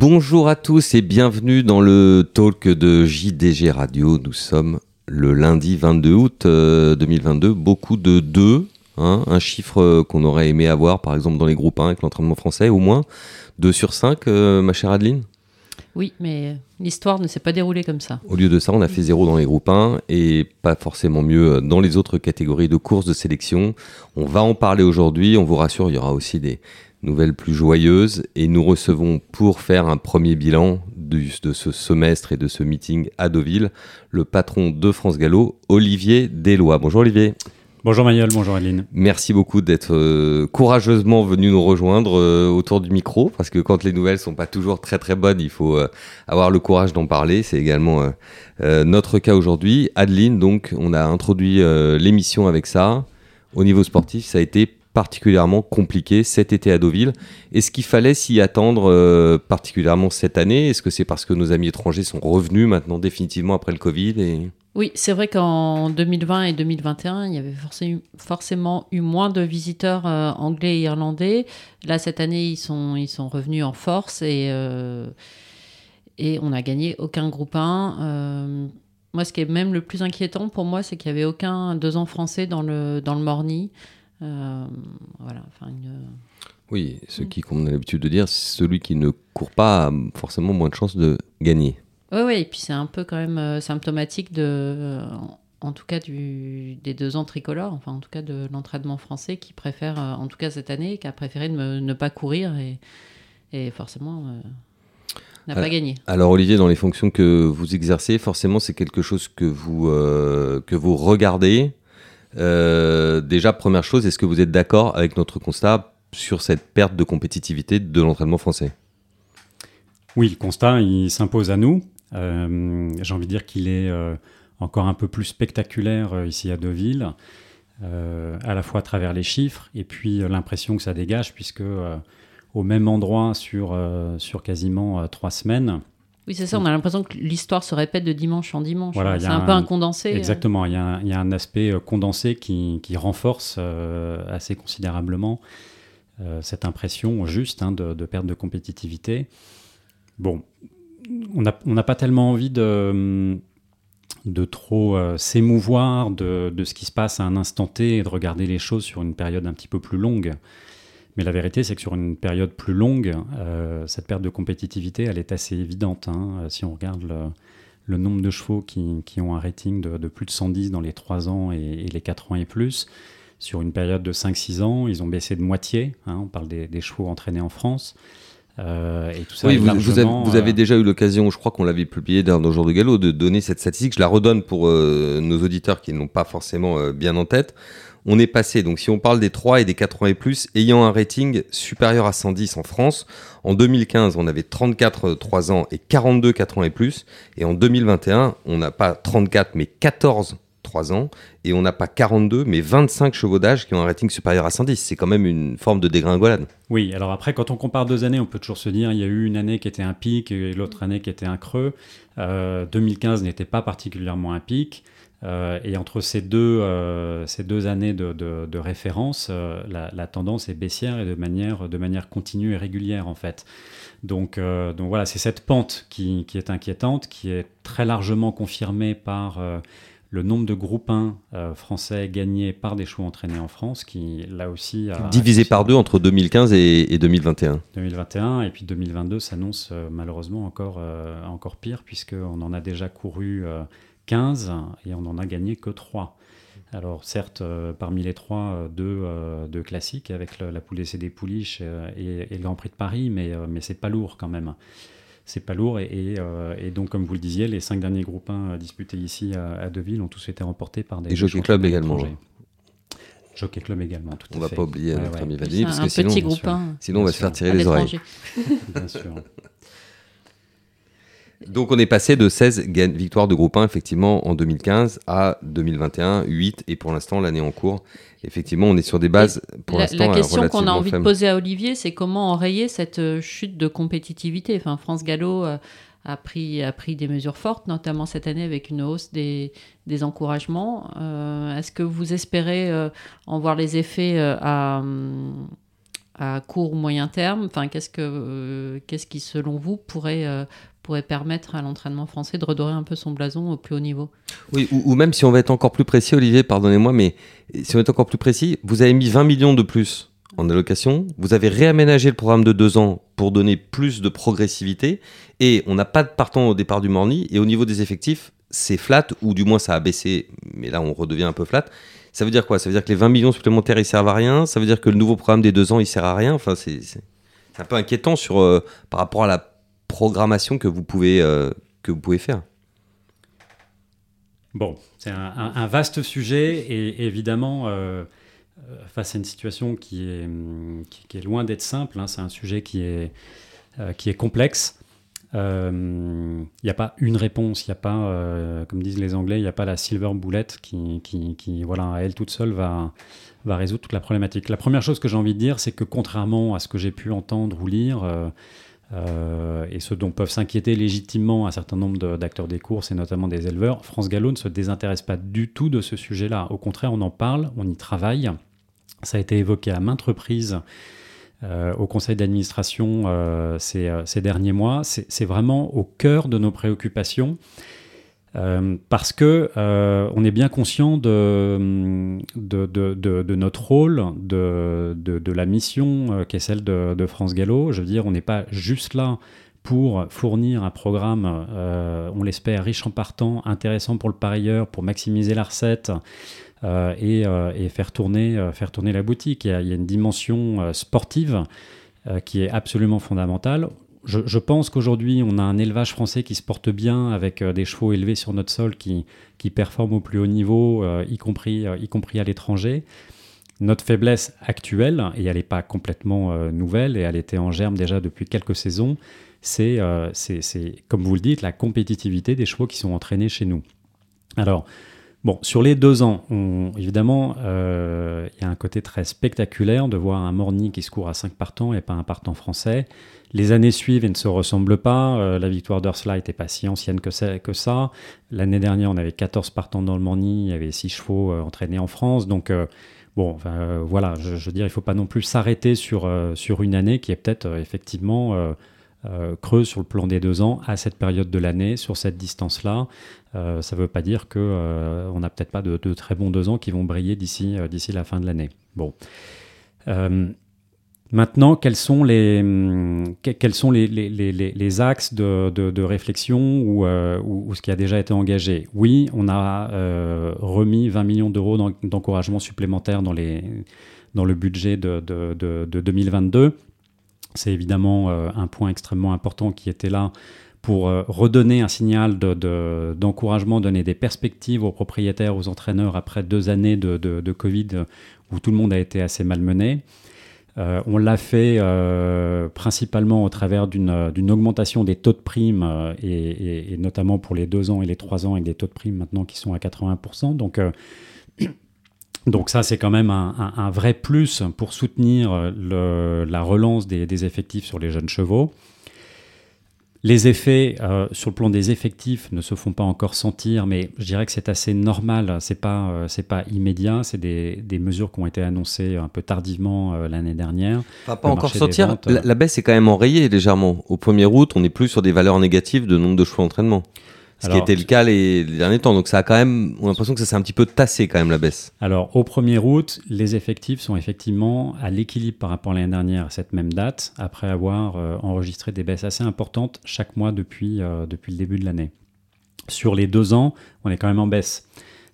Bonjour à tous et bienvenue dans le talk de JDG Radio. Nous sommes le lundi 22 août 2022. Euh, Beaucoup de 2, hein, un chiffre euh, qu'on aurait aimé avoir par exemple dans les groupes 1 avec l'entraînement français, au moins 2 sur 5, euh, ma chère Adeline? Oui, mais l'histoire ne s'est pas déroulée comme ça. Au lieu de ça, on a fait 0 dans les groupes 1 et pas forcément mieux dans les autres catégories de courses de sélection. On va en parler aujourd'hui. On vous rassure, il y aura aussi des, nouvelle plus joyeuse, et nous recevons pour faire un premier bilan de, ce semestre et de ce meeting à Deauville le patron de France Gallo, Olivier Deslois. Bonjour Olivier. Bonjour Manuel, bonjour Aline. Merci beaucoup d'être euh, courageusement venu nous rejoindre euh, autour du micro, parce que quand les nouvelles sont pas toujours très très bonnes, il faut euh, avoir le courage d'en parler. C'est également notre cas aujourd'hui. Adeline, donc, on a introduit l'émission avec ça. Au niveau sportif, ça a été particulièrement compliqué cet été à Deauville. Est-ce qu'il fallait s'y attendre euh, particulièrement cette année? Est-ce que c'est parce que nos amis étrangers sont revenus maintenant définitivement après le Covid. Oui, c'est vrai qu'en 2020 et 2021, il y avait forcément eu moins de visiteurs euh, anglais et irlandais. Là, cette année, ils sont, ils sont revenus en force et, euh, et on n'a gagné aucun groupe 1. moi, ce qui est même le plus inquiétant pour moi, c'est qu'il n'y avait aucun deux ans français dans le, dans le Morny. Euh, voilà, enfin Oui, ce qui, comme on a l'habitude de dire, celui qui ne court pas a forcément moins de chances de gagner. Oui, oui, et puis c'est un peu quand même euh, symptomatique de, euh, en tout cas du, des deux ans tricolores, enfin en tout cas de l'entraînement français qui préfère, en tout cas cette année, qui a préféré ne, ne pas courir et, et forcément n'a pas gagné. Alors Olivier, dans les fonctions que vous exercez, forcément c'est quelque chose que vous, que vous regardez euh, déjà, première chose, est-ce que vous êtes d'accord avec notre constat sur cette perte de compétitivité de l'entraînement français? Oui, le constat, il s'impose à nous. Euh, j'ai envie de dire qu'il est euh, encore un peu plus spectaculaire ici à Deauville, à la fois à travers les chiffres et puis l'impression que ça dégage, puisque au même endroit sur, sur quasiment trois semaines, oui, c'est ça, on a l'impression que l'histoire se répète de dimanche en dimanche. c'est un, peu un condensé. Euh. Exactement, il y, a un, aspect euh, condensé qui, renforce euh, assez considérablement cette impression juste hein, de, perte de compétitivité. Bon, on n'a pas tellement envie de, de trop s'émouvoir de, de, ce qui se passe à un instant T et de regarder les choses sur une période un petit peu plus longue. Mais la vérité, c'est que sur une période plus longue, euh, cette perte de compétitivité, elle est assez évidente. Hein. Euh, si on regarde le, nombre de chevaux qui, ont un rating de, plus de 110 dans les 3 ans et, les 4 ans et plus, sur une période de 5-6 ans, ils ont baissé de moitié. Hein. on parle des, chevaux entraînés en France. Euh, et tout ça oui, vous, avez, déjà eu l'occasion, je crois qu'on l'avait publié dans nos jours de galop, de donner cette statistique. Je la redonne pour nos auditeurs qui n'ont pas forcément bien en tête on est passé, donc si on parle des 3 et des 4 ans et plus, ayant un rating supérieur à 110 en France, en 2015, on avait 34 3 ans et 42 4 ans et plus, et en 2021, on n'a pas 34 mais 14 3 ans, et on n'a pas 42 mais 25 chevaux d'âge qui ont un rating supérieur à 110. C'est quand même une forme de dégringolade. Oui, alors après, quand on compare deux années, on peut toujours se dire, il y a eu une année qui était un pic et l'autre année qui était un creux. 2015 euh, n'était pas particulièrement un pic. Euh, et entre ces deux, euh, ces deux années de, de, référence, euh, la, tendance est baissière et de manière, de manière continue et régulière en fait. Donc, donc voilà, c'est cette pente qui, qui, est inquiétante, qui est très largement confirmée par le nombre de groupes 1 français gagnés par des chevaux entraînés en France, qui là aussi a... Divisé par deux entre 2015 et, et 2021. 2021, et puis 2022 s'annonce malheureusement encore, encore pire, puisqu'on en a déjà couru 15 et on n'en a gagné que 3. Alors certes, euh, parmi les trois, euh, deux, euh, deux, classiques avec la poule des Pouliches et, le Grand Prix de Paris, mais, mais c'est pas lourd quand même. C'est pas lourd et, et, donc comme vous le disiez, les cinq derniers groupes 1 disputés ici à, à, Deauville ont tous été remportés par des... Et Jockey Club également. Jockey Club également, tout on à va pas oublier notre ami Valérie, parce que sinon, sinon on va se faire tirer les oreilles. Bien sûr. Donc on est passé de 16 victoires de groupe 1 effectivement en 2015 à 2021 8 et pour l'instant l'année en cours effectivement on est sur des bases pour l'instant la question qu'on a envie de poser à Olivier c'est comment enrayer cette euh, chute de compétitivité? Enfin France Gallo euh, a pris, a pris des mesures fortes, notamment cette année avec une hausse des, des encouragements. Euh, est-ce que vous espérez en voir les effets à, à court ou moyen terme? Enfin, qu'est-ce, que, qu'est-ce qui, selon vous, pourrait, pourrait permettre à l'entraînement français de redorer un peu son blason au plus haut niveau. Oui, ou, même si on va être encore plus précis, Olivier, pardonnez-moi, mais si on est encore plus précis, vous avez mis 20 millions de plus en allocation, vous avez réaménagé le programme de deux ans pour donner plus de progressivité, et on n'a pas de partant au départ du Morny, et au niveau des effectifs, c'est flat, ou du moins ça a baissé, mais là on redevient un peu flat. Ça veut dire quoi? Ça veut dire que les 20 millions supplémentaires, ils servent à rien? Ça veut dire que le nouveau programme des deux ans, il sert à rien? Enfin, c'est un peu inquiétant sur, euh, par rapport à la programmation que vous pouvez, euh, que vous pouvez faire Bon, c'est un, vaste sujet et évidemment, euh, euh, face à une situation qui est, qui, est loin d'être simple, hein, c'est un sujet qui est, qui est complexe. Il n'y a pas une réponse, il n'y a pas, comme disent les Anglais, il n'y a pas la silver bullet qui, qui, qui, voilà, à elle toute seule va, va résoudre toute la problématique. La première chose que j'ai envie de dire, c'est que contrairement à ce que j'ai pu entendre ou lire, euh, et ce dont peuvent s'inquiéter légitimement un certain nombre d'acteurs des courses et notamment des éleveurs, France Gallo ne se désintéresse pas du tout de ce sujet-là. Au contraire, on en parle, on y travaille. Ça a été évoqué à maintes reprises euh, au conseil d'administration euh, ces, ces, derniers mois. C'est vraiment au cœur de nos préoccupations. Euh, parce que euh, on est bien conscient de, notre rôle, de, la mission euh, qui est celle de, France Gallo. Je veux dire, on n'est pas juste là pour fournir un programme, on l'espère, riche en partants, intéressant pour le parieur, pour maximiser la recette et, faire, tourner, la boutique. Il y a une dimension sportive qui est absolument fondamentale je, pense qu'aujourd'hui, on a un élevage français qui se porte bien avec euh, des chevaux élevés sur notre sol qui, qui performent au plus haut niveau, euh, y, compris, euh, y compris à l'étranger. Notre faiblesse actuelle, et elle n'est pas complètement nouvelle, et elle était en germe déjà depuis quelques saisons, c'est, comme vous le dites, la compétitivité des chevaux qui sont entraînés chez nous. Alors, Bon, sur les deux ans, évidemment, il y a un côté très spectaculaire de voir un morning qui se court à 5 partants et pas un partant français. Les années suivent et ne se ressemblent pas. Euh, la victoire d'Ursula n'était pas si ancienne que. Que ça. L'année dernière, on avait 14 partants dans le Morny, il y avait 6 chevaux euh, entraînés en France. Donc, euh, bon, voilà, je, veux dire, il ne faut pas non plus s'arrêter sur, sur une année qui est peut-être effectivement creuse sur le plan des deux ans à cette période de l'année, sur cette distance-là. ça ne veut pas dire qu'on n'a peut-être pas de, très bons deux ans qui vont briller d'ici d'ici la fin de l'année. Bon. Maintenant, quels sont les, les axes de, réflexion ou, euh, ce qui a déjà été engagé? Oui, on a euh, remis 20 millions d'euros d'encouragement supplémentaire dans le budget de, de 2022. C'est évidemment euh, un point extrêmement important qui était là pour redonner un signal d'encouragement, donner des perspectives aux propriétaires, aux entraîneurs après deux années de, Covid où tout le monde a été assez malmené. Euh, on l'a fait euh, principalement au travers d'une euh, augmentation des taux de primes, et, notamment pour les 2 ans et les 3 ans, avec des taux de primes maintenant qui sont à 80%. Donc, donc ça, c'est quand même un, vrai plus pour soutenir la relance des, effectifs sur les jeunes chevaux. Les effets euh, sur le plan des effectifs ne se font pas encore sentir, mais je dirais que c'est assez normal. C'est pas euh, c'est pas immédiat. C'est des, des, mesures qui ont été annoncées un peu tardivement euh, l'année dernière. Pas, encore sortir. la, baisse est quand même enrayée légèrement. Au 1er août, on est plus sur des valeurs négatives de nombre de chevaux d'entraînement. Ce qui était le cas les, derniers temps. Donc ça a quand même, on a l'impression que ça s'est un petit peu tassé quand même la baisse. Alors au 1er août, les effectifs sont effectivement à l'équilibre par rapport à l'année dernière à cette même date, après avoir euh, enregistré des baisses assez importantes chaque mois depuis, euh, depuis le début de l'année. Sur les deux ans, on est quand même en baisse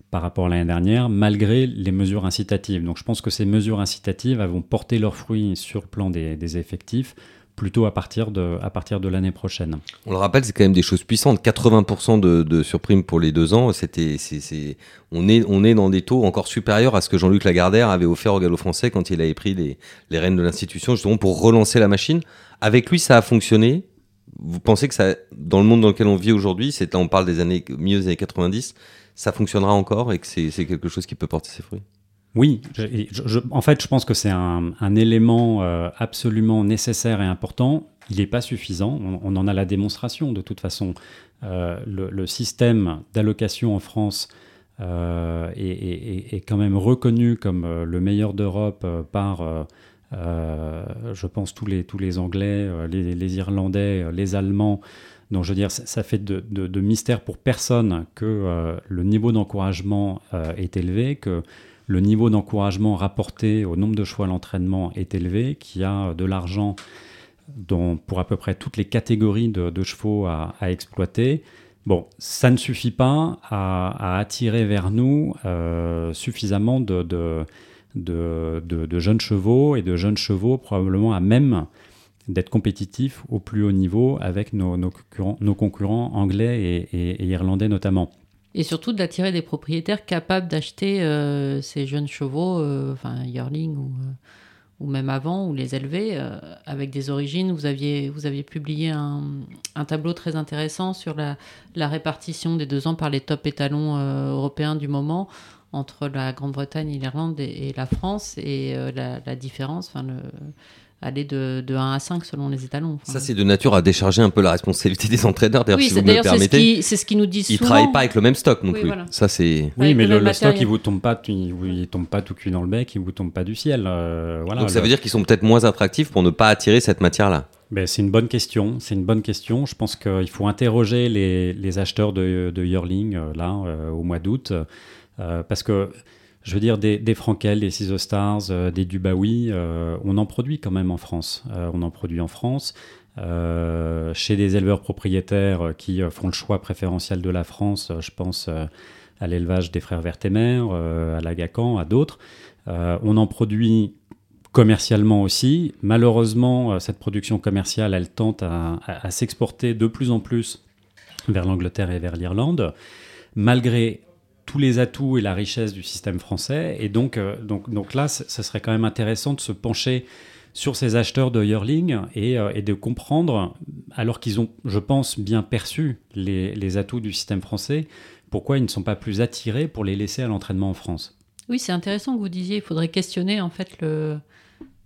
par rapport à l'année dernière, malgré les mesures incitatives. Donc je pense que ces mesures incitatives vont porter leurs fruits sur le plan des, des effectifs plutôt à partir de, à partir de l'année prochaine. On le rappelle, c'est quand même des choses puissantes. 80% de, de surprime pour les deux ans, c'était, c'est, on, est, on est dans des taux encore supérieurs à ce que Jean-Luc Lagardère avait offert au galop français quand il avait pris les, les rênes de l'institution, justement pour relancer la machine. Avec lui, ça a fonctionné. vous pensez que ça, dans le monde dans lequel on vit aujourd'hui, c'est on parle des années milieu des années 90, ça fonctionnera encore et que c'est quelque chose qui peut porter ses fruits? Oui, en fait, je pense que c'est un, élément euh, absolument nécessaire et important. Il n'est pas suffisant. On, en a la démonstration de toute façon. Euh, le, système d'allocation en France euh, est, quand même reconnu comme le meilleur d'Europe par, je pense, tous les, Anglais, les, Irlandais, les Allemands. Donc, je veux dire, ça, fait de, de, mystère pour personne que le niveau d'encouragement est élevé, que le niveau d'encouragement rapporté au nombre de choix à l'entraînement est élevé, qu'il y a de l'argent pour à peu près toutes les catégories de, chevaux à, exploiter. Bon, ça ne suffit pas à, attirer vers nous euh, suffisamment de, de, jeunes chevaux et de jeunes chevaux probablement à même d'être compétitifs au plus haut niveau avec nos, concurrents, anglais et irlandais notamment et surtout d'attirer des propriétaires capables d'acheter euh, ces jeunes chevaux, euh, enfin yearling ou, euh, même avant, ou les élever avec des origines. Vous aviez, vous aviez publié un, tableau très intéressant sur la, répartition des deux ans par les top étalons européens du moment entre la Grande-Bretagne, l'Irlande et, et, la France, et la, différence, aller de, de, 1 à 5 selon les étalons. ça, c'est de nature à décharger un peu la responsabilité des entraîneurs. D'ailleurs, oui, si vous me permettez, c'est ce qu'ils nous disent ils souvent. Ils travaillent pas avec le même stock non plus. Ça, c'est. Oui, mais le, stock, il vous tombe pas, il, tombe pas tout cuit dans le bec, il vous tombe pas du ciel. Euh, voilà. Donc ça veut dire qu'ils sont peut-être moins attractifs pour ne pas attirer cette matière-là. Ben, c'est une bonne question. C'est une bonne question. Je pense qu'il faut interroger les, les acheteurs de, de yearling euh, là euh, au mois d'août, parce que je veux dire, des, des Frankel, des Ciso Stars, euh, des Dubaoui, euh, on en produit quand même en France. Euh, on en produit en France. chez des éleveurs propriétaires qui font le choix préférentiel de la France, je pense à l'élevage des frères Vertemer, à l'Agacan, à d'autres. on en produit commercialement aussi. Malheureusement, cette production commerciale, elle tente à, à s'exporter de plus en plus vers l'Angleterre et vers l'Irlande, malgré tous les atouts et la richesse du système français. Et donc, euh, donc, donc là, ce serait quand même intéressant de se pencher sur ces acheteurs de yearling et, euh, et de comprendre, alors qu'ils ont, je pense, bien perçu les, les, atouts du système français, pourquoi ils ne sont pas plus attirés pour les laisser à l'entraînement en France. Oui, c'est intéressant que vous disiez, il faudrait questionner en fait le,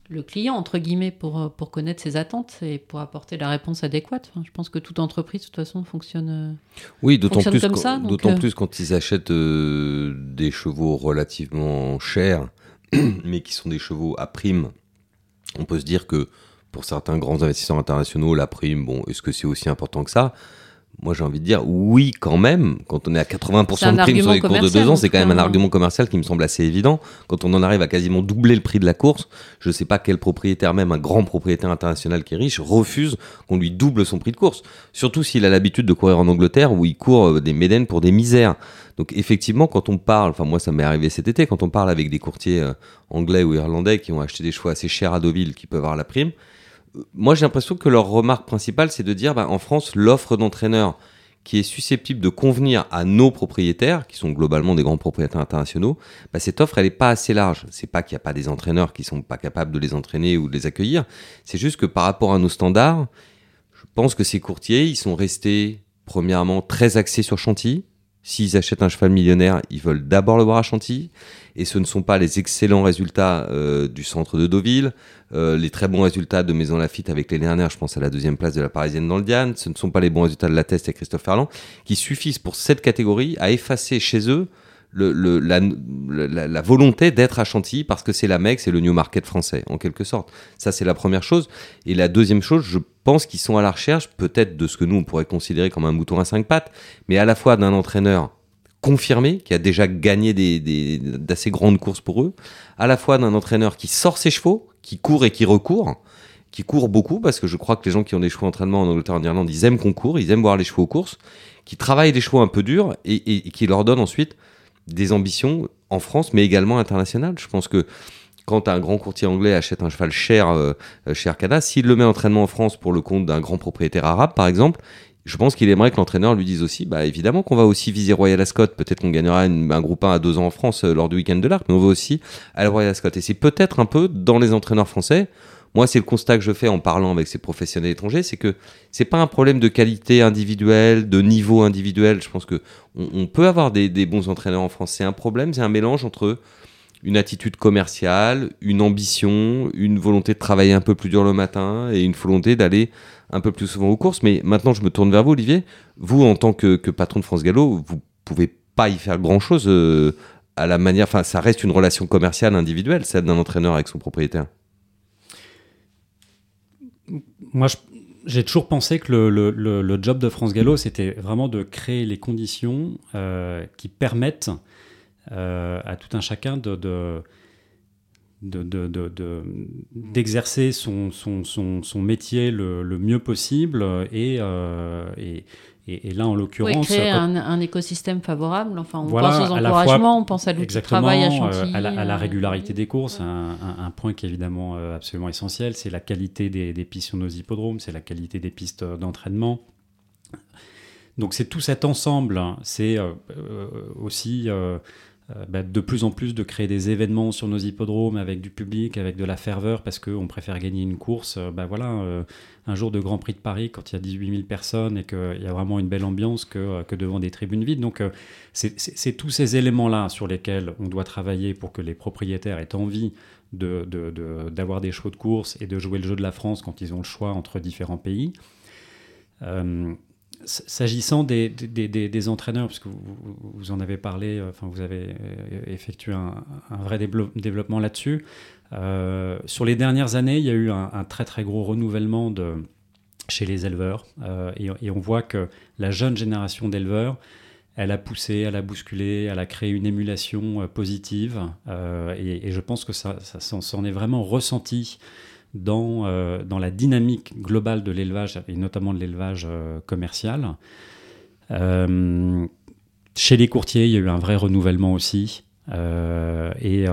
le client, entre guillemets, pour, euh, pour connaître ses attentes et pour apporter la réponse adéquate. je pense que toute entreprise, de toute façon, fonctionne, euh, oui, d'autant plus, d'autant euh, plus quand ils achètent des chevaux relativement chers, mais qui sont des chevaux à prime. On peut se dire que pour certains grands investisseurs internationaux, la prime, bon, est-ce que c'est aussi important que ça? Moi, j'ai envie de dire oui, quand même. Quand on est à 80% de prime sur les cours de deux ans, c'est quand même un argument commercial qui me semble assez évident. Quand on en arrive à quasiment doubler le prix de la course, je ne sais pas quel propriétaire, même un grand propriétaire international qui est riche, refuse qu'on lui double son prix de course. Surtout s'il a l'habitude de courir en Angleterre où il court euh, des médènes pour des misères. Donc effectivement, quand on parle, enfin moi ça m'est arrivé cet été, quand on parle avec des courtiers euh, anglais ou irlandais qui ont acheté des chevaux assez chers à Deauville, qui peuvent avoir la prime, moi j'ai l'impression que leur remarque principale, c'est de dire bah, en France, l'offre d'entraîneurs qui est susceptible de convenir à nos propriétaires, qui sont globalement des grands propriétaires internationaux, bah, cette offre, elle n'est pas assez large. C'est pas qu'il n'y a pas des entraîneurs qui sont pas capables de les entraîner ou de les accueillir. C'est juste que par rapport à nos standards, je pense que ces courtiers, ils sont restés, premièrement, très axés sur Chantilly. S'ils achètent un cheval millionnaire, ils veulent d'abord le voir à Chantilly. Et ce ne sont pas les excellents résultats euh, du centre de Deauville, euh, les très bons résultats de Maison Lafitte avec les dernières, je pense à la deuxième place de la Parisienne dans le Diane. Ce ne sont pas les bons résultats de la Teste et Christophe Ferland, qui suffisent pour cette catégorie à effacer chez eux la, la, volonté d'être à Chantilly parce que c'est la Mecque, c'est le New Market français, en quelque sorte. Ça, c'est la première chose. Et la deuxième chose, je pense qu'ils sont à la recherche, peut-être de ce que nous, on pourrait considérer comme un mouton à cinq pattes, mais à la fois d'un entraîneur confirmé, qui a déjà gagné d'assez des, grandes courses pour eux, à la fois d'un entraîneur qui sort ses chevaux, qui court et qui recourt, qui court beaucoup, parce que je crois que les gens qui ont des chevaux d'entraînement en Angleterre, en Irlande, ils aiment qu'on court, ils aiment voir les chevaux aux courses, qui travaillent des chevaux un peu durs et, et qui leur donnent ensuite des ambitions en France, mais également internationales. Je pense que quand un grand courtier anglais achète un cheval cher, euh, cher Arcana, s'il le met en entraînement en France pour le compte d'un grand propriétaire arabe, par exemple, je pense qu'il aimerait que l'entraîneur lui dise aussi, bah évidemment qu'on va aussi viser Royal Ascot, peut-être qu'on gagnera un groupe 1 à deux ans en France euh, lors du week-end de l'Arc, mais on va aussi aller Royal Ascot. Et c'est peut-être un peu dans les entraîneurs français moi, c'est le constat que je fais en parlant avec ces professionnels étrangers, c'est que c'est pas un problème de qualité individuelle, de niveau individuel. Je pense que on, peut avoir des, bons entraîneurs en France. C'est un problème, c'est un mélange entre une attitude commerciale, une ambition, une volonté de travailler un peu plus dur le matin et une volonté d'aller un peu plus souvent aux courses. Mais maintenant, je me tourne vers vous, Olivier. Vous, en tant que, patron de France Gallo, vous pouvez pas y faire grand chose euh, à la manière. Enfin, ça reste une relation commerciale individuelle, celle d'un entraîneur avec son propriétaire moi, j'ai toujours pensé que le, job de France Gallo, c'était vraiment de créer les conditions euh, qui permettent euh, à tout un chacun de, d'exercer son, son, métier le, mieux possible et, euh, et, et, là, en l'occurrence. créer un, écosystème favorable. Enfin, on pense aux encouragements, on pense à l'outil de travail à. Euh, à, la, régularité des courses, un, point qui est évidemment euh, absolument essentiel, c'est la qualité des, pistes sur nos hippodromes, c'est la qualité des pistes d'entraînement. Donc c'est tout cet ensemble, hein. c'est euh, aussi euh, bah, de plus en plus de créer des événements sur nos hippodromes avec du public, avec de la ferveur, parce qu'on préfère gagner une course. Euh, bah voilà, euh, un jour de Grand Prix de Paris, quand il y a 18 000 personnes et qu'il y a vraiment une belle ambiance que, que devant des tribunes vides. Donc c'est tous ces éléments-là sur lesquels on doit travailler pour que les propriétaires aient envie d'avoir de, de, des chevaux de course et de jouer le jeu de la France quand ils ont le choix entre différents pays. S'agissant des, des, entraîneurs, parce que vous, en avez parlé, euh, enfin vous avez euh, effectué un, vrai développement là-dessus, euh, sur les dernières années, il y a eu un, très très gros renouvellement de, chez les éleveurs, et, on voit que la jeune génération d'éleveurs, elle a poussé, elle a bousculé, elle a créé une émulation positive, et, je pense que ça, ça s'en est vraiment ressenti dans, euh, dans la dynamique globale de l'élevage, et notamment de l'élevage euh, commercial. Euh, chez les courtiers, il y a eu un vrai renouvellement aussi. Et,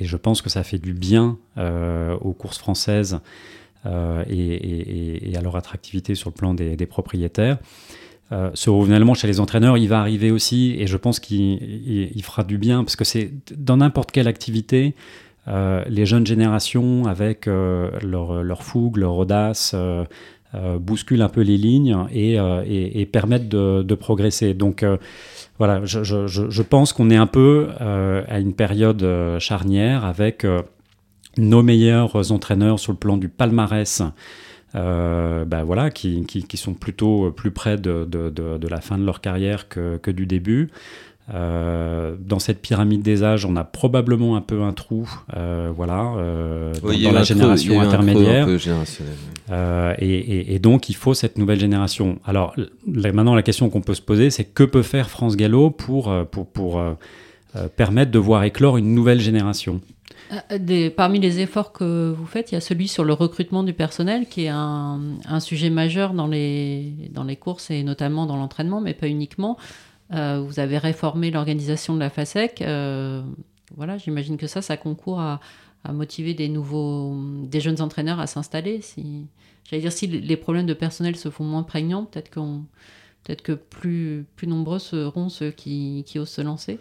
je pense que ça fait du bien aux courses françaises et, à leur attractivité sur le plan des, propriétaires. ce renouvellement chez les entraîneurs, il va arriver aussi, et je pense qu'il fera du bien, parce que c'est dans n'importe quelle activité, euh, les jeunes générations, avec euh, leur, fougue, leur audace, euh, bousculent un peu les lignes et, permettent de, progresser. Donc voilà, je, pense qu'on est un peu à une période charnière avec nos meilleurs entraîneurs sur le plan du palmarès. Bah voilà, qui, sont plutôt plus près de, la fin de leur carrière que du début. Euh, dans cette pyramide des âges, on a probablement un peu un trou, euh, voilà, euh, dans, la génération intermédiaire. et, donc, il faut cette nouvelle génération. Alors, maintenant, la question qu'on peut se poser, c'est que peut faire France Gallo pour, pour, pour permettre de voir éclore une nouvelle génération? Des, parmi les efforts que vous faites, il y a celui sur le recrutement du personnel, qui est un, un sujet majeur dans les, dans les courses et notamment dans l'entraînement, mais pas uniquement. Euh, vous avez réformé l'organisation de la FASEC. Euh, voilà, j'imagine que ça, ça concourt à, motiver des nouveaux, des jeunes entraîneurs à s'installer. Si, les problèmes de personnel se font moins prégnants, peut-être que plus, plus nombreux seront ceux qui osent se lancer.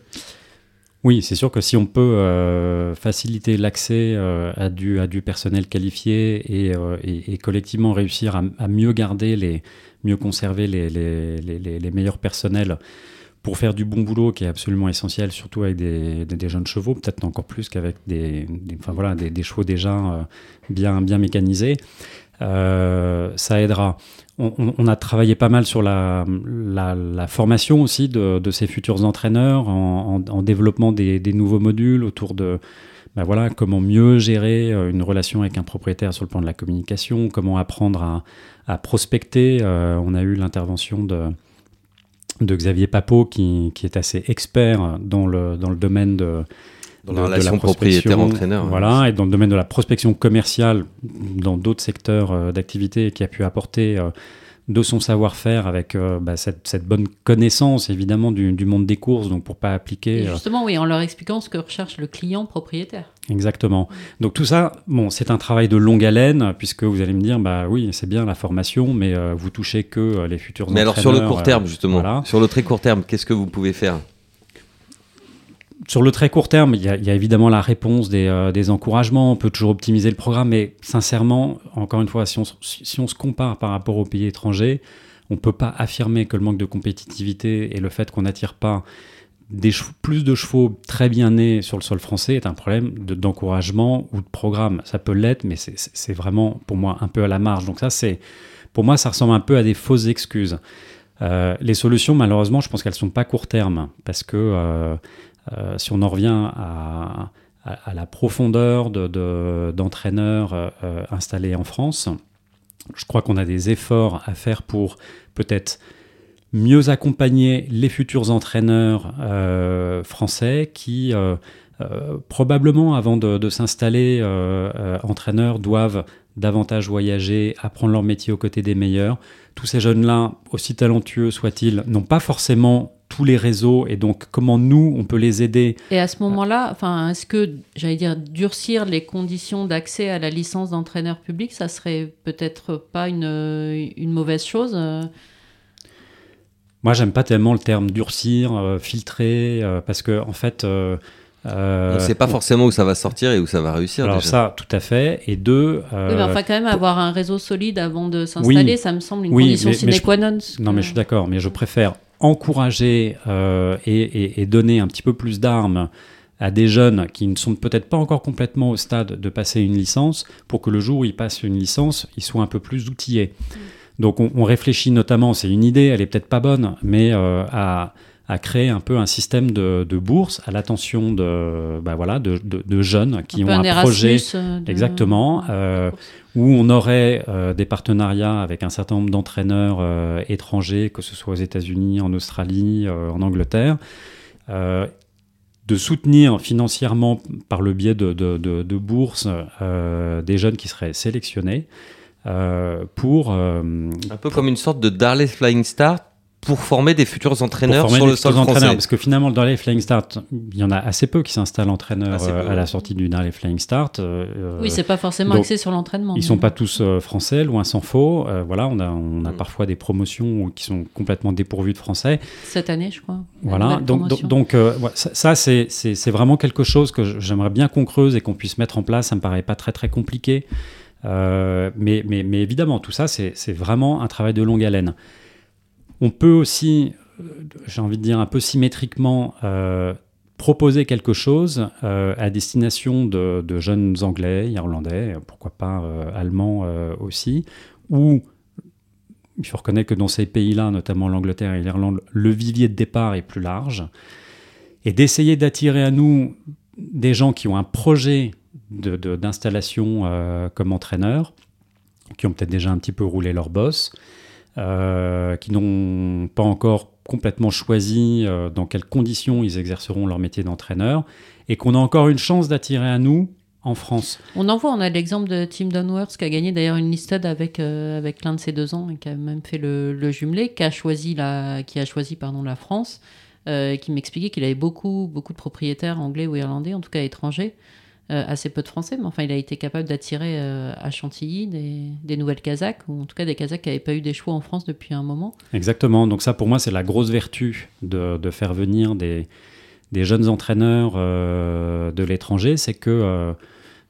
Oui, c'est sûr que si on peut euh, faciliter l'accès à, du, à du personnel qualifié et, et, collectivement réussir à, mieux garder les, mieux conserver les, meilleurs personnels pour faire du bon boulot qui est absolument essentiel, surtout avec des, jeunes chevaux, peut-être encore plus qu'avec des, enfin, voilà, des, chevaux déjà euh, bien mécanisés. Euh, ça aidera. On, a travaillé pas mal sur la, formation aussi de, ces futurs entraîneurs en, en, développement des, nouveaux modules autour de ben voilà, comment mieux gérer euh, une relation avec un propriétaire sur le plan de la communication, comment apprendre à, prospecter. on a eu l'intervention de, Xavier Papot, qui, est assez expert dans le domaine de, dans la relation propriétaire-entraîneur. Voilà, et dans le domaine de la prospection commerciale, dans d'autres secteurs euh, d'activité, qui a pu apporter euh, de son savoir-faire avec euh, bah, cette, cette, bonne connaissance évidemment du, du, monde des courses, donc pour pas appliquer. justement, oui, en leur expliquant ce que recherche le client propriétaire. Exactement. Donc tout ça, bon, c'est un travail de longue haleine, puisque vous allez me dire, bah oui, c'est bien la formation, mais vous touchez que les futurs. Mais alors sur le court terme, justement, sur le très court terme, qu'est-ce que vous pouvez faire? Sur le très court terme, il y, a, évidemment la réponse des, des, encouragements, on peut toujours optimiser le programme, mais sincèrement, encore une fois, si on, se compare par rapport aux pays étrangers, on ne peut pas affirmer que le manque de compétitivité et le fait qu'on n'attire pas plus de chevaux très bien nés sur le sol français est un problème d'encouragement ou de programme. Ça peut l'être, mais c'est vraiment pour moi un peu à la marge. Donc ça, c'est pour moi, ça ressemble un peu à des fausses excuses. Euh, les solutions, malheureusement, je pense qu'elles ne sont pas court terme, parce que euh, euh, si on en revient à, la profondeur d'entraîneurs installés en France, je crois qu'on a des efforts à faire pour peut-être mieux accompagner les futurs entraîneurs euh, français qui, euh, euh, probablement avant de, s'installer entraîneurs, doivent davantage voyager, apprendre leur métier aux côtés des meilleurs. Tous ces jeunes-là, aussi talentueux soient-ils, n'ont pas forcément tous les réseaux et donc comment nous on peut les aider. Et à ce moment-là, enfin, est-ce que j'allais dire durcir les conditions d'accès à la licence d'entraîneur public, ça serait peut-être pas une, une mauvaise chose? Moi, j'aime pas tellement le terme durcir, euh, filtrer, euh, parce que en fait. Euh, on ne sait pas forcément où ça va sortir et où ça va réussir. Alors ça, tout à fait. Et deux. oui, mais enfin, quand même, avoir un réseau solide avant de s'installer, ça me semble une condition sine qua non. Non, mais je suis d'accord. Mais je préfère encourager et, et, donner un petit peu plus d'armes à des jeunes qui ne sont peut-être pas encore complètement au stade de passer une licence, pour que le jour où ils passent une licence, ils soient un peu plus outillés. Mm. Donc on, réfléchit notamment, c'est une idée, elle est peut-être pas bonne, mais euh, à, créer un peu un système de, bourse à l'attention de, bah voilà, de, jeunes qui ont un, projet euh, exactement euh, où on aurait des partenariats avec un certain nombre d'entraîneurs étrangers, que ce soit aux États-Unis, en Australie, en Angleterre. de soutenir financièrement par le biais de, de bourses des jeunes qui seraient sélectionnés euh, pour... Euh, un peu comme une sorte de Darley Flying Start pour former des futurs entraîneurs sur le sol français. Parce que finalement, le Darley Flying Start, il y en a assez peu qui s'installent entraîneurs euh, à la sortie du Darley Flying Start. Euh, oui, c'est pas forcément axé sur l'entraînement. Ils sont pas tous français, loin s'en faut. voilà, on a, on a mm. parfois des promotions qui sont complètement dépourvues de français. Cette année, je crois. Voilà, donc, donc, ça, c'est vraiment quelque chose que j'aimerais bien qu'on creuse et qu'on puisse mettre en place. Ça me paraît pas très très compliqué. Euh, mais, mais, mais, évidemment, tout ça, c'est vraiment un travail de longue haleine. On peut aussi, euh, j'ai envie de dire un peu symétriquement, euh, proposer quelque chose à destination de, jeunes Anglais, Irlandais, pourquoi pas Allemands aussi, où il faut reconnaître que dans ces pays-là, notamment l'Angleterre et l'Irlande, le vivier de départ est plus large, et d'essayer d'attirer à nous des gens qui ont un projet d'installation euh, comme entraîneur, qui ont peut-être déjà un petit peu roulé leur boss, euh, qui n'ont pas encore complètement choisi euh, dans quelles conditions ils exerceront leur métier d'entraîneur, et qu'on a encore une chance d'attirer à nous en France. On en voit, on a l'exemple de Tim Dunworth qui a gagné d'ailleurs une listade avec, avec l'un de ses deux ans et qui a même fait le, jumelé, qui a choisi la, qui a choisi, pardon, la France, qui m'expliquait qu'il avait beaucoup, beaucoup de propriétaires anglais ou irlandais, en tout cas étrangers, euh, assez peu de Français, mais enfin, il a été capable d'attirer euh, à Chantilly des, nouvelles Kazakhs, ou en tout cas des Kazakhs qui n'avaient pas eu des choix en France depuis un moment. Exactement. Donc ça, pour moi, c'est la grosse vertu de, faire venir des, jeunes entraîneurs euh, de l'étranger, c'est que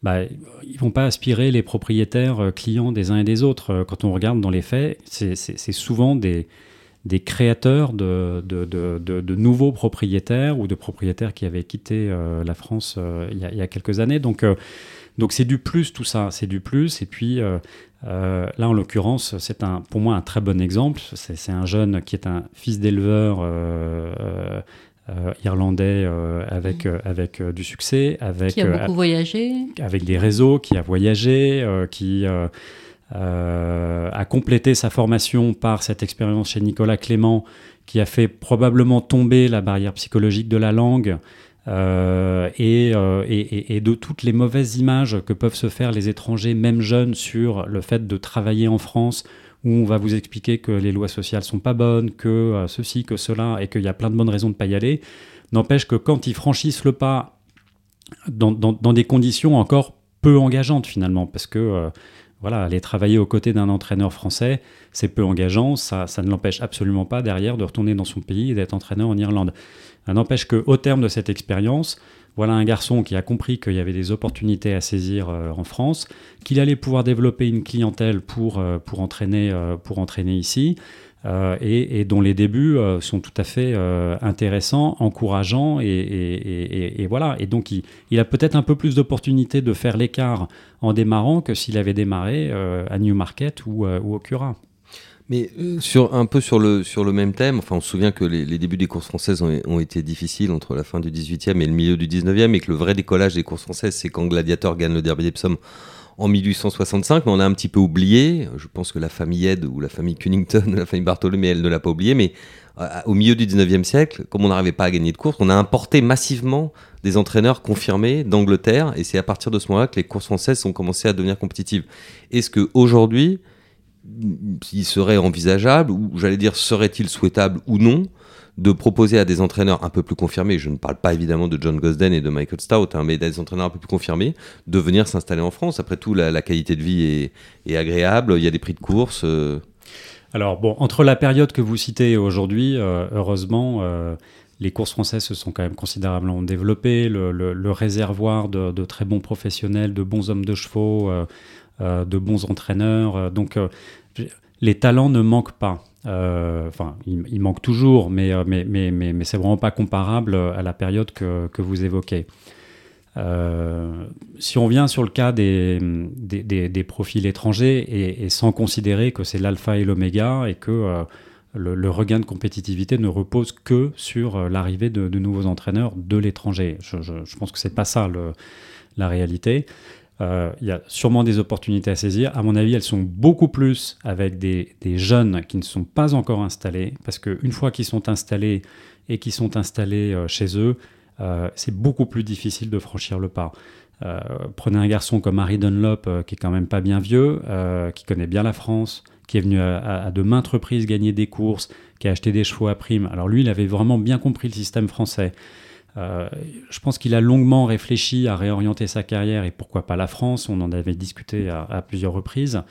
bah, ils vont pas aspirer les propriétaires clients des uns et des autres. Quand on regarde dans les faits, c'est souvent des des créateurs de, de, de, nouveaux propriétaires ou de propriétaires qui avaient quitté euh, la France euh, il, y a, quelques années. Donc, euh, donc c'est du plus tout ça, c'est du plus. Et puis là, en l'occurrence, c'est un, pour moi un très bon exemple. C'est un jeune qui est un fils d'éleveur. irlandais avec, mmh. avec du succès, avec, qui a beaucoup voyagé, avec des réseaux, qui a voyagé, qui a complété sa formation par cette expérience chez Nicolas Clément, qui a fait probablement tomber la barrière psychologique de la langue. Euh, euh, et, et, de toutes les mauvaises images que peuvent se faire les étrangers, même jeunes, sur le fait de travailler en France, où on va vous expliquer que les lois sociales sont pas bonnes, que ceci, que cela, et qu'il y a plein de bonnes raisons de pas y aller. N'empêche que quand ils franchissent le pas dans, dans, des conditions encore peu engageantes finalement, parce que voilà, aller travailler aux côtés d'un entraîneur français, c'est peu engageant, ça, ça ne l'empêche absolument pas derrière de retourner dans son pays et d'être entraîneur en Irlande. N'empêche qu'au terme de cette expérience, voilà un garçon qui a compris qu'il y avait des opportunités à saisir euh, en France, qu'il allait pouvoir développer une clientèle pour, euh, pour, entraîner, euh, pour entraîner ici, et, dont les débuts sont tout à fait intéressants, encourageants, et, voilà. Et donc il, a peut-être un peu plus d'opportunités de faire l'écart en démarrant que s'il avait démarré à Newmarket ou, au Cura. Mais euh, un peu sur le, même thème, enfin, on se souvient que les, débuts des courses françaises ont, été difficiles entre la fin du 18e et le milieu du 19e, et que le vrai décollage des courses françaises, c'est quand Gladiator gagne le Derby d'Epsom en 1865, mais on a un petit peu oublié. Je pense que la famille Ed ou la famille Cunnington, la famille Bartholomew, elle ne l'a pas oublié, mais euh, au milieu du 19e siècle, comme on n'arrivait pas à gagner de courses, on a importé massivement des entraîneurs confirmés d'Angleterre, et c'est à partir de ce moment-là que les courses françaises ont commencé à devenir compétitives. Est-ce qu'aujourd'hui, il serait envisageable, ou j'allais dire serait-il souhaitable ou non, de proposer à des entraîneurs un peu plus confirmés, je ne parle pas évidemment de John Gosden et de Michael Stout, hein, mais des entraîneurs un peu plus confirmés, de venir s'installer en France. Après tout, la, qualité de vie est, agréable, il y a des prix de course. Euh. Alors bon, entre la période que vous citez aujourd'hui, euh, heureusement, euh, les courses françaises se sont quand même considérablement développées, le, réservoir de, très bons professionnels, de bons hommes de chevaux de bons entraîneurs. Donc les talents ne manquent pas. Enfin, ils, manquent toujours, mais, mais, mais, mais, mais c'est vraiment pas comparable à la période que, que vous évoquez. si on vient sur le cas des, des, des, profils étrangers et, sans considérer que c'est l'alpha et l'oméga et que le, regain de compétitivité ne repose que sur l'arrivée de, nouveaux entraîneurs de l'étranger, je, je, pense que c'est pas ça le, la réalité. Euh, il y a sûrement des opportunités à saisir. À mon avis, elles sont beaucoup plus avec des, jeunes qui ne sont pas encore installés, parce qu'une fois qu'ils sont installés et qu'ils sont installés euh, chez eux, euh, c'est beaucoup plus difficile de franchir le pas. prenez un garçon comme Harry Dunlop, qui est quand même pas bien vieux, qui connaît bien la France, qui est venu à, de maintes reprises gagner des courses, qui a acheté des chevaux à prime. Alors lui, il avait vraiment bien compris le système français. Euh, je pense qu'il a longuement réfléchi à réorienter sa carrière et pourquoi pas la France. On en avait discuté à, plusieurs reprises.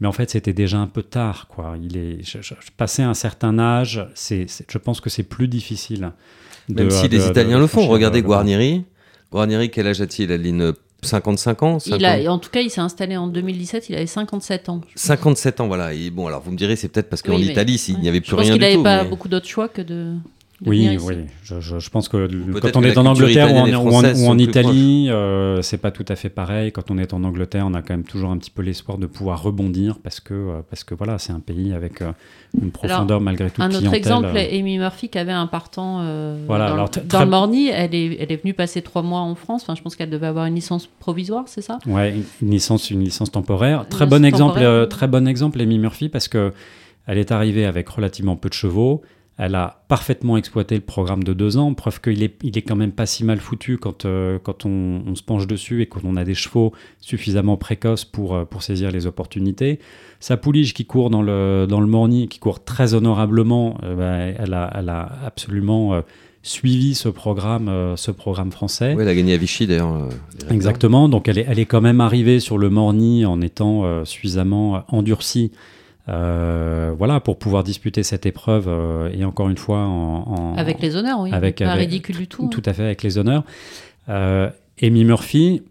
Mais en fait, c'était déjà un peu tard. Quoi. Il est, passé un certain âge, c'est, je pense que c'est plus difficile. Même si les Italiens le font. Regardez Guarnieri. Guarnieri, quel âge a-t-il? Aline 55 ans En tout cas, il s'est installé en 2017, il avait 57 ans. 57 ans, voilà. Et bon, alors vous me direz, c'est peut-être parce qu'en Italie, s'il n'y avait plus rien du tout. Qu'il n'avait pas beaucoup d'autres choix que de. Oui, oui. Je, je, pense que quand on est en Angleterre ou en, en, Italie, euh, c'est pas tout à fait pareil. Quand on est en Angleterre, on a quand même toujours un petit peu l'espoir de pouvoir rebondir parce que, euh, parce que voilà, c'est un pays avec euh, une profondeur malgré tout. Un autre exemple, Amy Murphy qui avait un partant voilà, dans, alors, dans le Morny, elle est, elle est venue passer trois mois en France. Enfin, je pense qu'elle devait avoir une licence provisoire, c'est ça? Ouais, une licence, une licence temporaire. très bon exemple, très bon exemple, Amy Murphy, parce que elle est arrivée avec relativement peu de chevaux. Elle a parfaitement exploité le programme de deux ans, preuve qu'il est, il est quand même pas si mal foutu quand, euh, quand on, se penche dessus et qu'on a des chevaux suffisamment précoces pour, euh, pour saisir les opportunités. Sa pouliche qui court dans le, dans le morning, qui court très honorablement, euh, bah, elle, a, elle, a, absolument suivi ce programme, ce programme français. Oui, elle a gagné à Vichy d'ailleurs. Exactement, donc elle est, elle est quand même arrivée sur le morning en étant suffisamment endurcie euh, voilà, pour pouvoir disputer cette épreuve, euh, et encore une fois, en, avec les honneurs, oui. Avec, pas ridicule du tout. Tout à fait, avec les honneurs. Euh, Amy Murphy,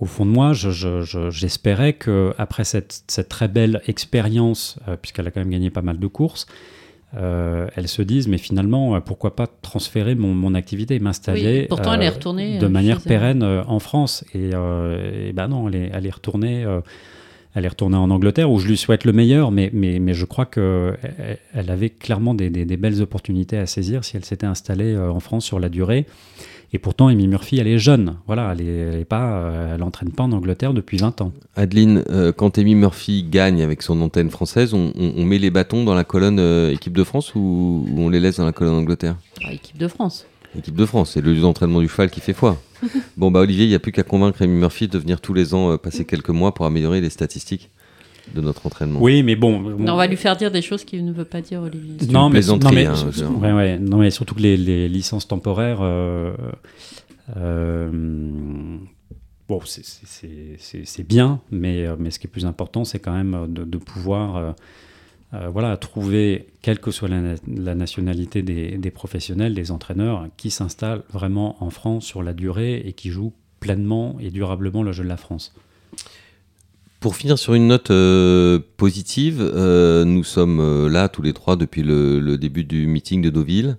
au fond de moi, j'espérais que après cette, cette, très belle expérience, puisqu'elle a quand même gagné pas mal de courses, elle se dise, mais finalement, pourquoi pas transférer mon, mon activité m'installer de manière pérenne en France. Et, et ben non, elle est, elle est retournée elle est retournée en Angleterre où je lui souhaite le meilleur, mais, mais, mais je crois qu'elle elle avait clairement des, des, belles opportunités à saisir si elle s'était installée euh, en France sur la durée. Et pourtant, Amy Murphy, elle est jeune. Voilà, elle est, pas, euh, elle entraîne pas en Angleterre depuis 20 ans. Adeline, euh, quand Amy Murphy gagne avec son antenne française, on, on, met les bâtons dans la colonne équipe de France ou, on les laisse dans la colonne Angleterre ah, Équipe de France. Équipe de France, c'est le lieu d'entraînement du cheval qui fait foi. bon, bah Olivier, il n'y a plus qu'à convaincre Amy Murphy de venir tous les ans euh, passer quelques mois pour améliorer les statistiques de notre entraînement. Oui, mais bon. on va lui faire dire des choses qu'il ne veut pas dire, Olivier. Non mais, non, mais, hein, ouais, non, mais surtout que les, licences temporaires. Euh, euh, bon, c'est bien, mais, mais ce qui est plus important, c'est quand même de, pouvoir voilà, trouver, quelle que soit la, nationalité des, professionnels, des entraîneurs, qui s'installent vraiment en France sur la durée et qui jouent pleinement et durablement le jeu de la France. Pour finir sur une note euh, positive, euh, nous sommes euh, là tous les trois depuis le, début du meeting de Deauville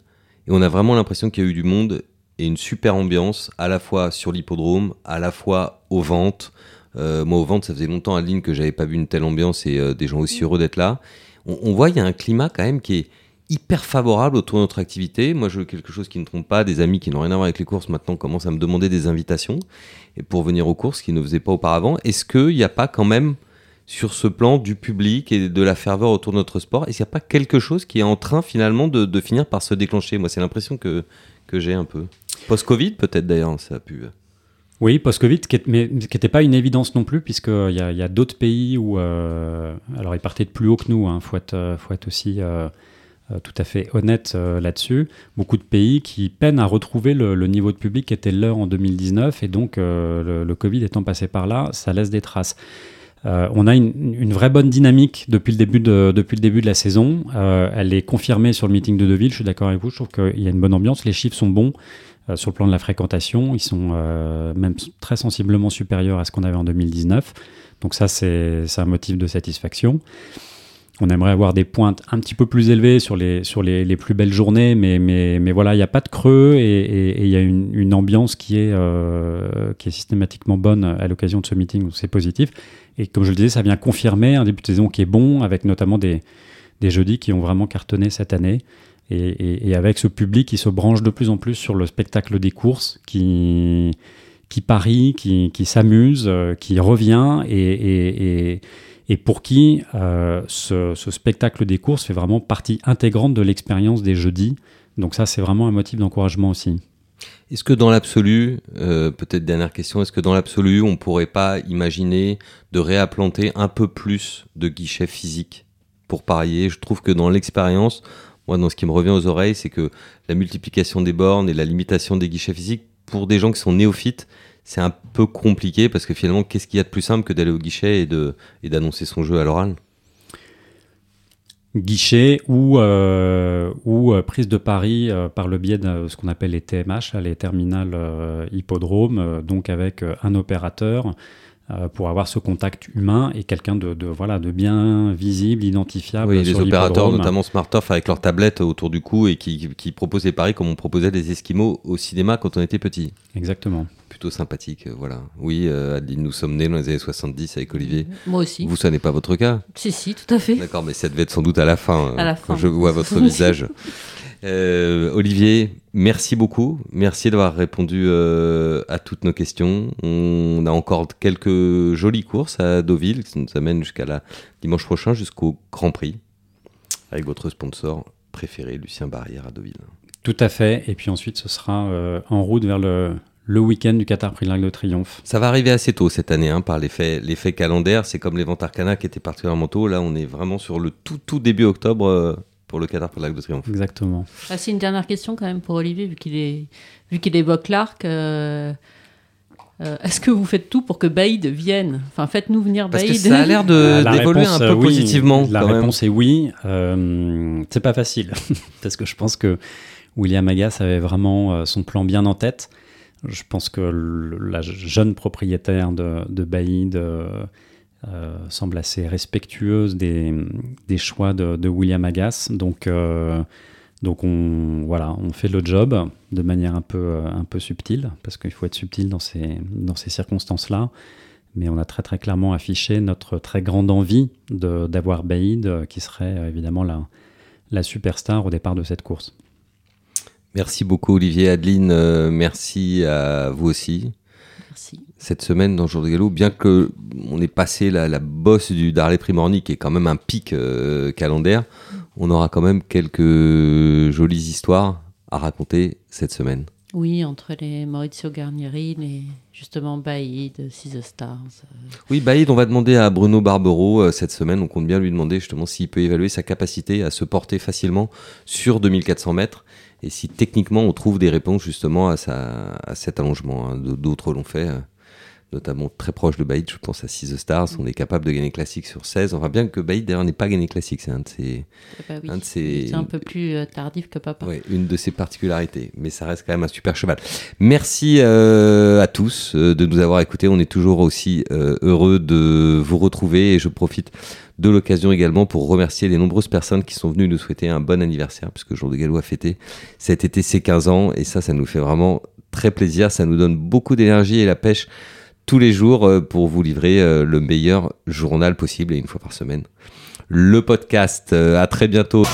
et on a vraiment l'impression qu'il y a eu du monde et une super ambiance à la fois sur l'hippodrome, à la fois aux ventes. moi, aux ventes, ça faisait longtemps à ligne que j'avais pas vu une telle ambiance et des gens aussi heureux d'être là. On, voit il y a un climat quand même qui est hyper favorable autour de notre activité. Moi, je veux quelque chose qui ne trompe pas. Des amis qui n'ont rien à voir avec les courses maintenant commencent à me demander des invitations pour venir aux courses qu'ils ne faisaient pas auparavant. Est-ce qu'il n'y a pas quand même sur ce plan du public et de la ferveur autour de notre sport Est-ce qu'il n'y a pas quelque chose qui est en train finalement de, finir par se déclencher? Moi, c'est l'impression que, que j'ai un peu. Post-Covid, peut-être d'ailleurs, ça a pu. Euh. Oui, post-Covid, qui n'était pas une évidence non plus, puisqu'il y a, y a d'autres pays où. Euh, alors, ils partaient de plus haut que nous, il hein, faut, être, faut être aussi. Euh, euh, tout à fait honnête euh, là-dessus. Beaucoup de pays qui peinent à retrouver le, niveau de public qui était leur en 2019 et donc euh, le, Covid étant passé par là, ça laisse des traces. on a une, vraie bonne dynamique depuis le début de, la saison. elle est confirmée sur le meeting de Deauville, je suis d'accord avec vous, je trouve qu'il y a une bonne ambiance, les chiffres sont bons sur le plan de la fréquentation, ils sont même très sensiblement supérieurs à ce qu'on avait en 2019. Donc ça, c'est un motif de satisfaction. On aimerait avoir des pointes un petit peu plus élevées sur les, sur les, plus belles journées, mais, mais, mais voilà, il n'y a pas de creux et il y a une, ambiance qui est, euh, qui est systématiquement bonne à l'occasion de ce meeting, donc c'est positif. Et comme je le disais, ça vient confirmer un début de saison qui est bon, avec notamment des, des jeudis qui ont vraiment cartonné cette année. Et, avec ce public qui se branche de plus en plus sur le spectacle des courses, qui, qui parie, qui, qui s'amuse, euh, qui revient et, et pour qui euh, ce, spectacle des courses fait vraiment partie intégrante de l'expérience des jeudis. Donc ça, c'est vraiment un motif d'encouragement aussi. Est-ce que dans l'absolu, euh, peut-être dernière question, est-ce que dans l'absolu, on ne pourrait pas imaginer de réimplanter un peu plus de guichets physiques pour parier? Je trouve que dans l'expérience, moi, ce qui me revient aux oreilles, c'est que la multiplication des bornes et la limitation des guichets physiques, pour des gens qui sont néophytes, c'est un peu compliqué parce que finalement, qu'est-ce qu'il y a de plus simple que d'aller au guichet et, d'annoncer son jeu à l'oral? Guichet ou, euh, euh, prise de pari euh, par le biais de ce qu'on appelle les TMH, les terminales hippodromes, donc avec un opérateur pour avoir ce contact humain et quelqu'un de, voilà, de bien visible, identifiable. Oui, les opérateurs, notamment SmartOff, avec leur tablette autour du cou et qui, qui proposent des paris comme on proposait des Esquimaux au cinéma quand on était petit. Exactement. Plutôt sympathique, euh, voilà. Oui, euh, Adeline, nous sommes nés dans les années 70 avec Olivier. Moi aussi. Vous, ça n'est pas votre cas Si, si, tout à fait. D'accord, mais ça devait être sans doute à la fin, à la fin. quand je vois votre visage. Euh, Olivier, merci beaucoup. Merci d'avoir répondu euh, à toutes nos questions. On a encore quelques jolies courses à Deauville qui nous amènent jusqu'à la dimanche prochain, jusqu'au Grand Prix, avec votre sponsor préféré, Lucien Barrière à Deauville. Tout à fait. Et puis ensuite, ce sera euh, en route vers le, le week-end du Qatar Prix de Triomphe. Ça va arriver assez tôt cette année, hein, par l'effet, l'effet calendaire. C'est comme les ventes Arcana qui étaient particulièrement tôt. Là, on est vraiment sur le tout, tout début octobre pour le Qatar pour l'Arc de Triomphe. Exactement. Ah, c'est une dernière question quand même pour Olivier, vu qu'il est, vu qu'il évoque l'arc. Euh, euh, est-ce que vous faites tout pour que Baïd vienne? Enfin, faites-nous venir Parce Baïd. que ça a l'air de, d'évoluer un peu positivement. La réponse est oui. Euh, c'est pas facile, parce que je pense que William Agas avait vraiment son plan bien en tête. Je pense que la jeune propriétaire de, de Baïd euh, semble assez respectueuse des, des choix de, de, William Agas. Donc, euh, donc on, voilà, on fait le job de manière un peu, euh, un peu subtile, parce qu'il faut être subtil dans ces, dans ces circonstances-là. Mais on a très très clairement affiché notre très grande envie d'avoir Baïd, qui serait évidemment la, la superstar au départ de cette course. Merci beaucoup Olivier, Adeline, merci à vous aussi. Cette semaine dans jour de galop, bien que on ait passé la, bosse du Darley Primorny, qui est quand même un pic euh, calendaire, on aura quand même quelques jolies histoires à raconter cette semaine. Oui, entre les Maurizio Garnieri, les justement Baïd, Six Stars. Euh. Oui, Baïd, on va demander à Bruno Barbero euh, cette semaine. On compte bien lui demander justement s'il peut évaluer sa capacité à se porter facilement sur 2400 mètres et si techniquement on trouve des réponses justement à, sa, à cet allongement. Hein. D'autres l'ont fait. Notamment très proche de Baïd, je pense à 6 Stars, on est capable de gagner classique sur 16. On voit bien que Baïd d'ailleurs n'est pas gagné classique, c'est un de ses... Eh ben c'est un peu plus euh, tardif que papa. Oui, une de ses particularités, mais ça reste quand même un super cheval. Merci euh, à tous euh, de nous avoir écoutés, on est toujours aussi heureux de vous retrouver et je profite de l'occasion également pour remercier les nombreuses personnes qui sont venues nous souhaiter un bon anniversaire, puisque Jour de Galop a fêté cet été ses 15 ans, et ça, ça nous fait vraiment très plaisir, ça nous donne beaucoup d'énergie et la pêche tous les jours euh, pour vous livrer euh, le meilleur journal possible et une fois par semaine. Le podcast, euh, à très bientôt.